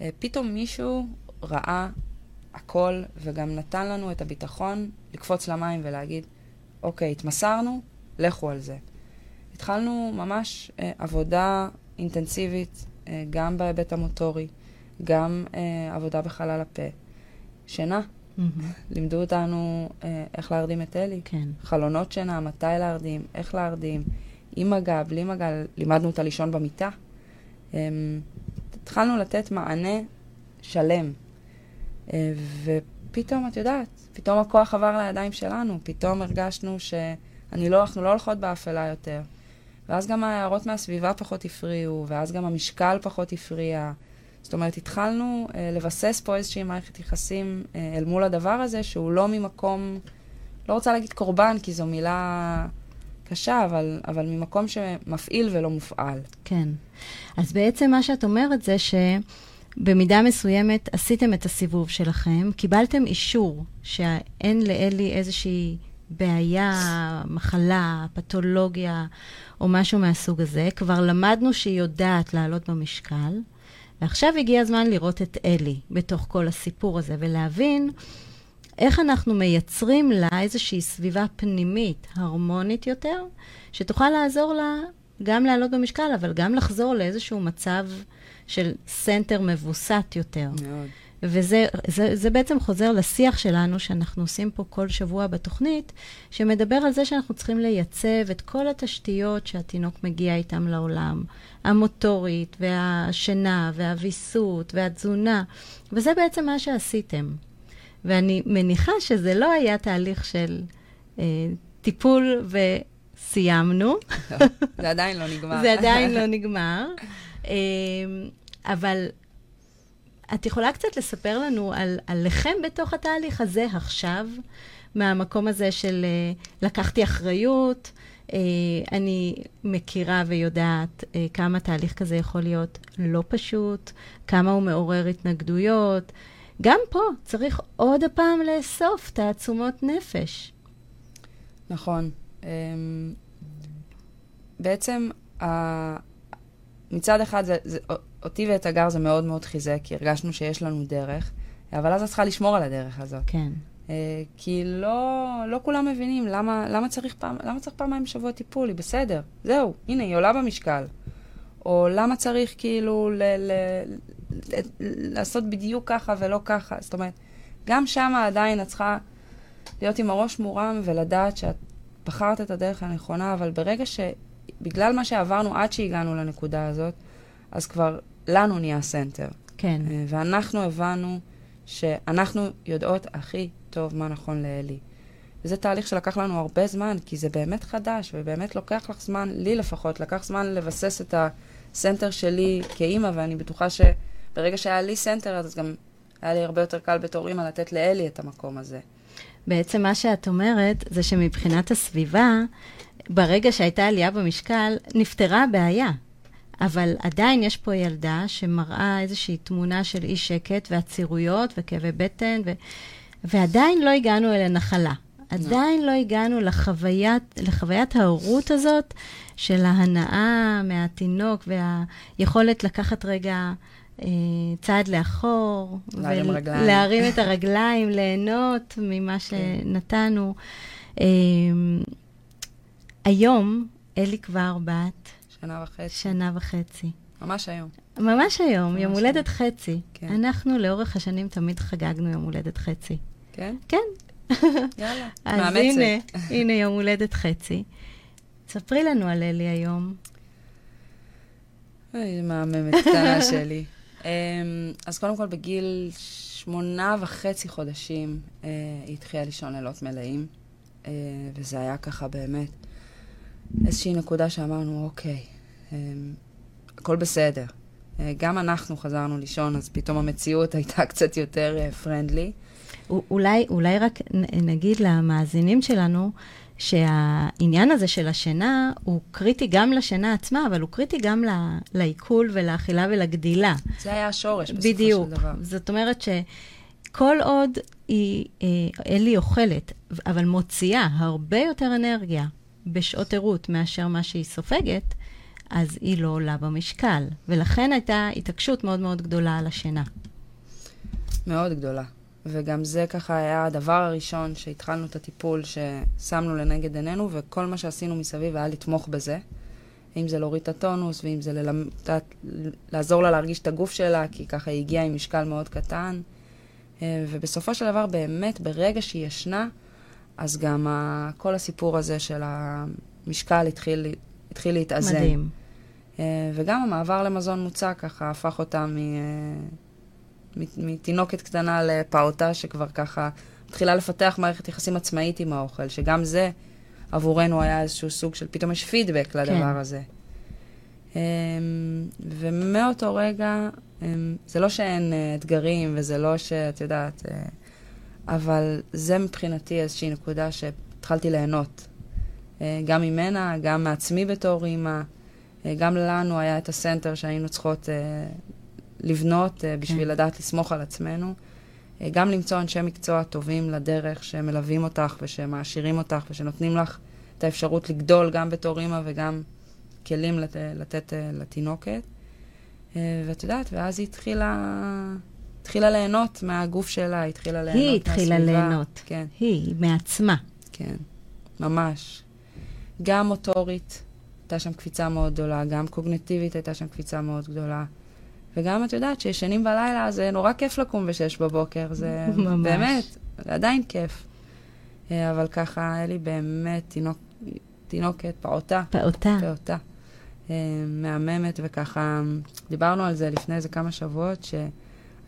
S2: אה, פתאום מישהו ראה הכל, וגם נתן לנו את הביטחון לקפוץ למים ולהגיד, אוקיי, התמסרנו, לכו על זה. התחלנו ממש אה, עבודה אינטנסיבית, אה, גם בהיבט המוטורי, גם אה, עבודה בחלל הפה. שינה. Mm-hmm. לימדו אותנו אה, איך להרדים את אלי.
S1: כן.
S2: חלונות שינה, מתי להרדים, איך להרדים, עם מגע, בלי מגע, לימדנו אותה לישון במיטה. אה, התחלנו לתת מענה שלם. אה, ופתאום, את יודעת, פתאום הכוח עבר לידיים שלנו, פתאום הרגשנו שאנחנו לא, לא הולכות באפלה יותר. ואז גם ההערות מהסביבה פחות הפריעו, ואז גם המשקל פחות הפריע. זאת אומרת, התחלנו אה, לבסס פה איזושהי מערכת יחסים אה, אל מול הדבר הזה, שהוא לא ממקום, לא רוצה להגיד קורבן, כי זו מילה קשה, אבל, אבל ממקום שמפעיל ולא מופעל.
S1: כן. אז בעצם מה שאת אומרת זה שבמידה מסוימת עשיתם את הסיבוב שלכם, קיבלתם אישור שאין לאלי איזושהי בעיה, מחלה, פתולוגיה או משהו מהסוג הזה. כבר למדנו שהיא יודעת לעלות במשקל. ועכשיו הגיע הזמן לראות את אלי בתוך כל הסיפור הזה, ולהבין איך אנחנו מייצרים לה איזושהי סביבה פנימית, הרמונית יותר, שתוכל לעזור לה גם לעלות במשקל, אבל גם לחזור לאיזשהו מצב של center מבוסס יותר.
S2: מאוד.
S1: וזה זה, זה בעצם חוזר לשיח שלנו, שאנחנו עושים פה כל שבוע בתוכנית, שמדבר על זה שאנחנו צריכים לייצב את כל התשתיות שהתינוק מגיע איתם לעולם. המוטורית, והשינה, והוויסות, והתזונה, וזה בעצם מה שעשיתם. ואני מניחה שזה לא היה תהליך של אה, טיפול וסיימנו. (laughs)
S2: זה עדיין לא נגמר.
S1: זה עדיין לא נגמר. אה, אבל את יכולה קצת לספר לנו על, עליכם בתוך התהליך הזה עכשיו, מהמקום הזה של אה, לקחתי אחריות, אה, אני מכירה ויודעת אה, כמה תהליך כזה יכול להיות לא פשוט, כמה הוא מעורר התנגדויות. גם פה צריך עוד הפעם לאסוף תעצומות נפש.
S2: נכון. אמ, בעצם, מצד אחד, זה, זה, אותי ואת הגר זה מאוד מאוד חיזק, כי הרגשנו שיש לנו דרך, אבל אז את צריכה לשמור על הדרך הזאת.
S1: כן.
S2: Uh, כי לא, לא כולם מבינים למה, למה, צריך פעם, למה צריך פעמיים בשבוע טיפול, היא בסדר, זהו, הנה, היא עולה במשקל. או למה צריך כאילו ל, ל, ל, לעשות בדיוק ככה ולא ככה. זאת אומרת, גם שם עדיין את צריכה להיות עם הראש מורם ולדעת שאת בחרת את הדרך הנכונה, אבל ברגע ש... בגלל מה שעברנו עד שהגענו לנקודה הזאת, אז כבר לנו נהיה center.
S1: כן.
S2: אה, ואנחנו הבנו שאנחנו יודעות הכי טוב מה נכון לאלי. וזה תהליך שלקח לנו הרבה זמן, כי זה באמת חדש, ובאמת לוקח לך זמן, לי לפחות, לקח זמן לבסס את ה center שלי כאימא, ואני בטוחה שברגע שהיה לי center, אז גם היה לי הרבה יותר קל בתור אימא לתת לאלי את המקום הזה.
S1: בעצם מה שאת אומרת זה שמבחינת הסביבה, ברגע שהייתה עלייה במשקל, נפתרה הבעיה. אבל עדיין יש פה ילדה שמראה איזושהי תמונה של אי שקט ועצירויות וכאבי בטן, ו... ועדיין לא הגענו אל הנחלה. עדיין לא הגענו לחוויית, לחוויית ההורות הזאת של ההנאה מהתינוק והיכולת לקחת רגע אה, צעד לאחור.
S2: להרים רגליים.
S1: להרים את הרגליים, ליהנות ממה כן. שנתנו. אה, היום אלי כבר בת...
S2: שנה וחצי.
S1: שנה וחצי.
S2: ממש היום.
S1: ממש היום, ממש יום הולדת חצי. כן. אנחנו לאורך השנים תמיד חגגנו יום הולדת חצי.
S2: כן?
S1: כן. (laughs)
S2: יאללה,
S1: אז מאמצת. הנה, הנה יום הולדת חצי. ספרי לנו על אלי היום.
S2: אוי, מהממת קטנה (laughs) שלי. אמ, אז קודם כל, בגיל שמונה וחצי חודשים אה, היא התחילה לישון לילות מלאים, אה, וזה היה ככה באמת איזושהי נקודה שאמרנו, אוקיי, אמ, הכל בסדר. אה, גם אנחנו חזרנו לישון, אז פתאום המציאות הייתה (laughs) קצת יותר פרנדלי.
S1: אולי, אולי רק נגיד למאזינים שלנו, שהעניין הזה של השינה הוא קריטי גם לשינה עצמה, אבל הוא קריטי גם לעיכול ולאכילה ולגדילה.
S2: זה היה השורש בסופו בדיוק. של דבר.
S1: בדיוק. זאת אומרת שכל עוד היא, אה, אלי אוכלת, אבל מוציאה הרבה יותר אנרגיה בשעות ערות מאשר מה שהיא סופגת, אז היא לא עולה במשקל. ולכן הייתה התעקשות מאוד מאוד גדולה על השינה.
S2: מאוד גדולה. וגם זה ככה היה הדבר הראשון שהתחלנו את הטיפול, ששמנו לנגד עינינו, וכל מה שעשינו מסביב היה לתמוך בזה. אם זה להוריד את הטונוס, ואם זה ללמד, לעזור לה להרגיש את הגוף שלה, כי ככה היא הגיעה עם משקל מאוד קטן. אה, ובסופו של דבר, באמת, ברגע שהיא ישנה, אז גם ה, כל הסיפור הזה של המשקל התחיל, התחיל להתאזן.
S1: מדהים.
S2: אה, וגם המעבר למזון מוצע ככה הפך אותה מ... מתינוקת קטנה לפעוטה שכבר ככה מתחילה לפתח מערכת יחסים עצמאית עם האוכל, שגם זה עבורנו היה איזשהו סוג של, פתאום יש פידבק לדבר כן. הזה. Um, ומאותו רגע, זה לא שאין אתגרים וזה לא שאת יודעת, אבל זה מבחינתי איזושהי נקודה שהתחלתי ליהנות. Uh, גם ממנה, גם מעצמי בתור אימא, uh, גם לנו היה את הסנטר שהיינו צריכות uh, לבנות בשביל כן. לדעת לסמוך על עצמנו. גם למצוא אנשי מקצוע טובים לדרך שמלווים אותך ושמעשירים אותך ושנותנים לך את האפשרות לגדול גם בתור אימא וגם כלים לת, לתת לתינוקת. ואת יודעת, ואז היא התחילה, התחילה ליהנות מהגוף שלה, התחילה ליהנות
S1: מהסביבה. היא התחילה ליהנות.
S2: כן.
S1: היא, מעצמה.
S2: כן, ממש. גם מוטורית, הייתה שם קפיצה מאוד גדולה, גם קוגנטיבית הייתה שם קפיצה מאוד גדולה. וגם את יודעת שישנים בלילה, זה נורא כיף לקום בשש בבוקר, זה (laughs) ממש. באמת, זה עדיין כיף. אה, אבל ככה, אלי באמת תינוק, תינוקת, פעוטה.
S1: פעוטה.
S2: פעוטה. אה, מהממת, וככה, דיברנו על זה לפני איזה כמה שבועות,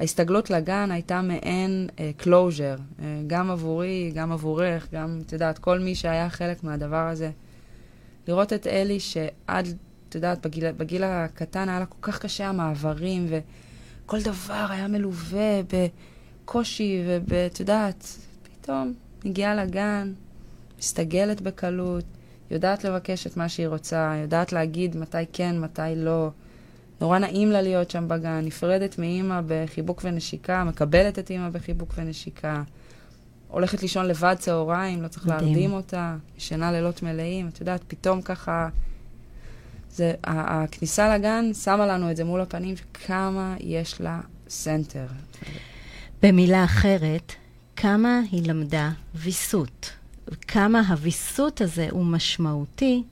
S2: שההסתגלות לגן הייתה מעין uh, uh, גם עבורי, גם עבורך, גם, את יודעת, כל מי שהיה חלק מהדבר הזה. לראות את אלי שעד את יודעת, בגיל, בגיל הקטן היה לה כל כך קשה המעברים, וכל דבר היה מלווה בקושי, ואת יודעת, פתאום מגיעה לגן, מסתגלת בקלות, יודעת לבקש את מה שהיא רוצה, יודעת להגיד מתי כן, מתי לא. נורא נעים לה להיות שם בגן, נפרדת מאימא בחיבוק ונשיקה, מקבלת את אימא בחיבוק ונשיקה. הולכת לישון לבד צהריים, לא צריך מדהים. להרדים אותה, ישנה לילות מלאים, את יודעת, פתאום ככה זה, הכניסה לגן שמה לנו את זה מול הפנים, כמה יש לה center.
S1: במילה אחרת, כמה היא למדה ויסות, כמה הוויסות הזה הוא משמעותי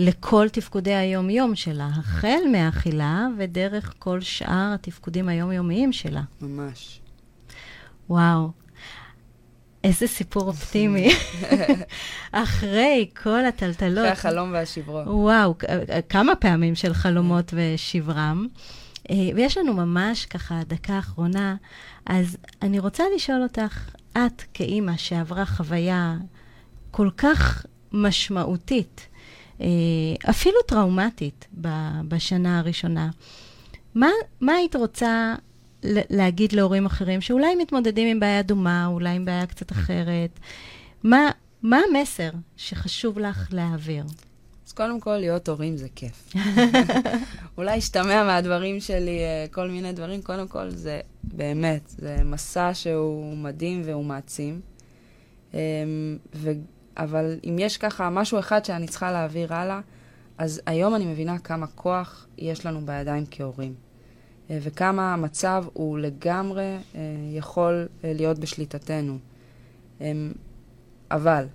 S1: לכל תפקודי היום-יום שלה, החל מהאכילה ודרך כל שאר התפקודים היומיומיים שלה.
S2: ממש.
S1: וואו. איזה סיפור אופטימי. (laughs) אחרי כל הטלטלות. אחרי
S2: החלום והשברון.
S1: וואו, כמה פעמים של חלומות ושברם. אה, ויש לנו ממש ככה דקה אחרונה, אז אני רוצה לשאול אותך, את כאימא שעברה חוויה כל כך משמעותית, אפילו טראומטית בשנה הראשונה, מה, מה היית רוצה להגיד להורים אחרים שאולי מתמודדים עם בעיה דומה, אולי עם בעיה קצת אחרת? מה, מה המסר שחשוב לך להעביר?
S2: אז קודם כל, להיות הורים זה כיף. (laughs) אולי ישתמע מהדברים שלי אה, כל מיני דברים. קודם כל, זה באמת, זה מסע שהוא מדהים והוא מעצים. אמ, ו... אבל אם יש ככה משהו אחד שאני צריכה להעביר הלאה, אז היום אני מבינה כמה כוח יש לנו בידיים כהורים. אה, וכמה המצב הוא לגמרי אה, יכול להיות בשליטתנו. אמ, אבל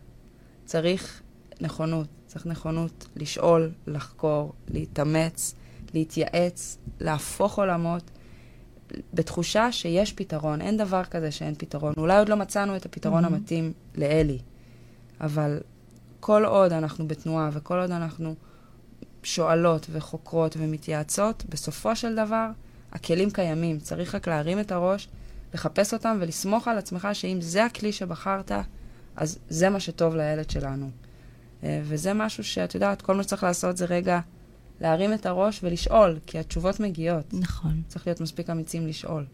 S2: צריך נכונות, צריך נכונות לשאול, לחקור, להתאמץ, להתייעץ, להפוך עולמות, בתחושה שיש פתרון. אין דבר כזה שאין פתרון. אולי עוד לא מצאנו את הפתרון mm-hmm. המתאים לאלי, אבל כל עוד אנחנו בתנועה וכל עוד אנחנו שואלות וחוקרות ומתייעצות, בסופו של דבר הכלים קיימים. צריך רק להרים את הראש, לחפש אותם ולסמוך על עצמך שאם זה הכלי שבחרת, אז זה מה שטוב לילד שלנו. אה, וזה משהו שאת יודעת, כל מה שצריך לעשות זה רגע להרים את הראש ולשאול, כי התשובות מגיעות.
S1: נכון.
S2: צריך להיות מספיק אמיצים לשאול.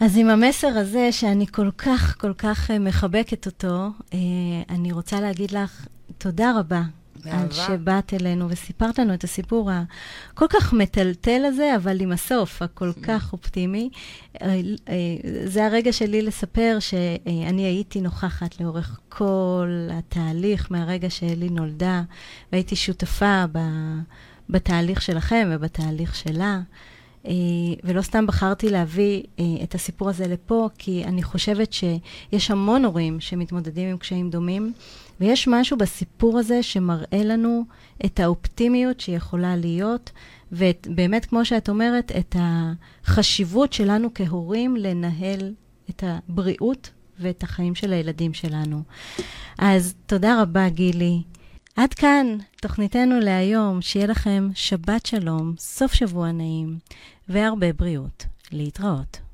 S1: אז עם המסר הזה, שאני כל כך, כל כך אה, מחבקת אותו, אה, אני רוצה להגיד לך תודה רבה באהבה. על שבאת אלינו וסיפרת לנו את הסיפור הכל כך מטלטל הזה, אבל עם הסוף הכל כך אופטימי. אה, זה הרגע שלי לספר שאני הייתי נוכחת לאורך כל התהליך מהרגע שאלי נולדה, והייתי שותפה בתהליך שלכם ובתהליך שלה. אה, ולא סתם בחרתי להביא את הסיפור הזה לפה, כי אני חושבת שיש המון הורים שמתמודדים עם קשיים דומים, ויש משהו בסיפור הזה שמראה לנו את האופטימיות שיכולה להיות, ובאמת, כמו שאת אומרת, את החשיבות שלנו כהורים לנהל את הבריאות ואת החיים של הילדים שלנו. אז תודה רבה, גילי. עד כאן תוכניתנו להיום. שיהיה לכם שבת שלום, סוף שבוע נעים והרבה בריאות. להתראות.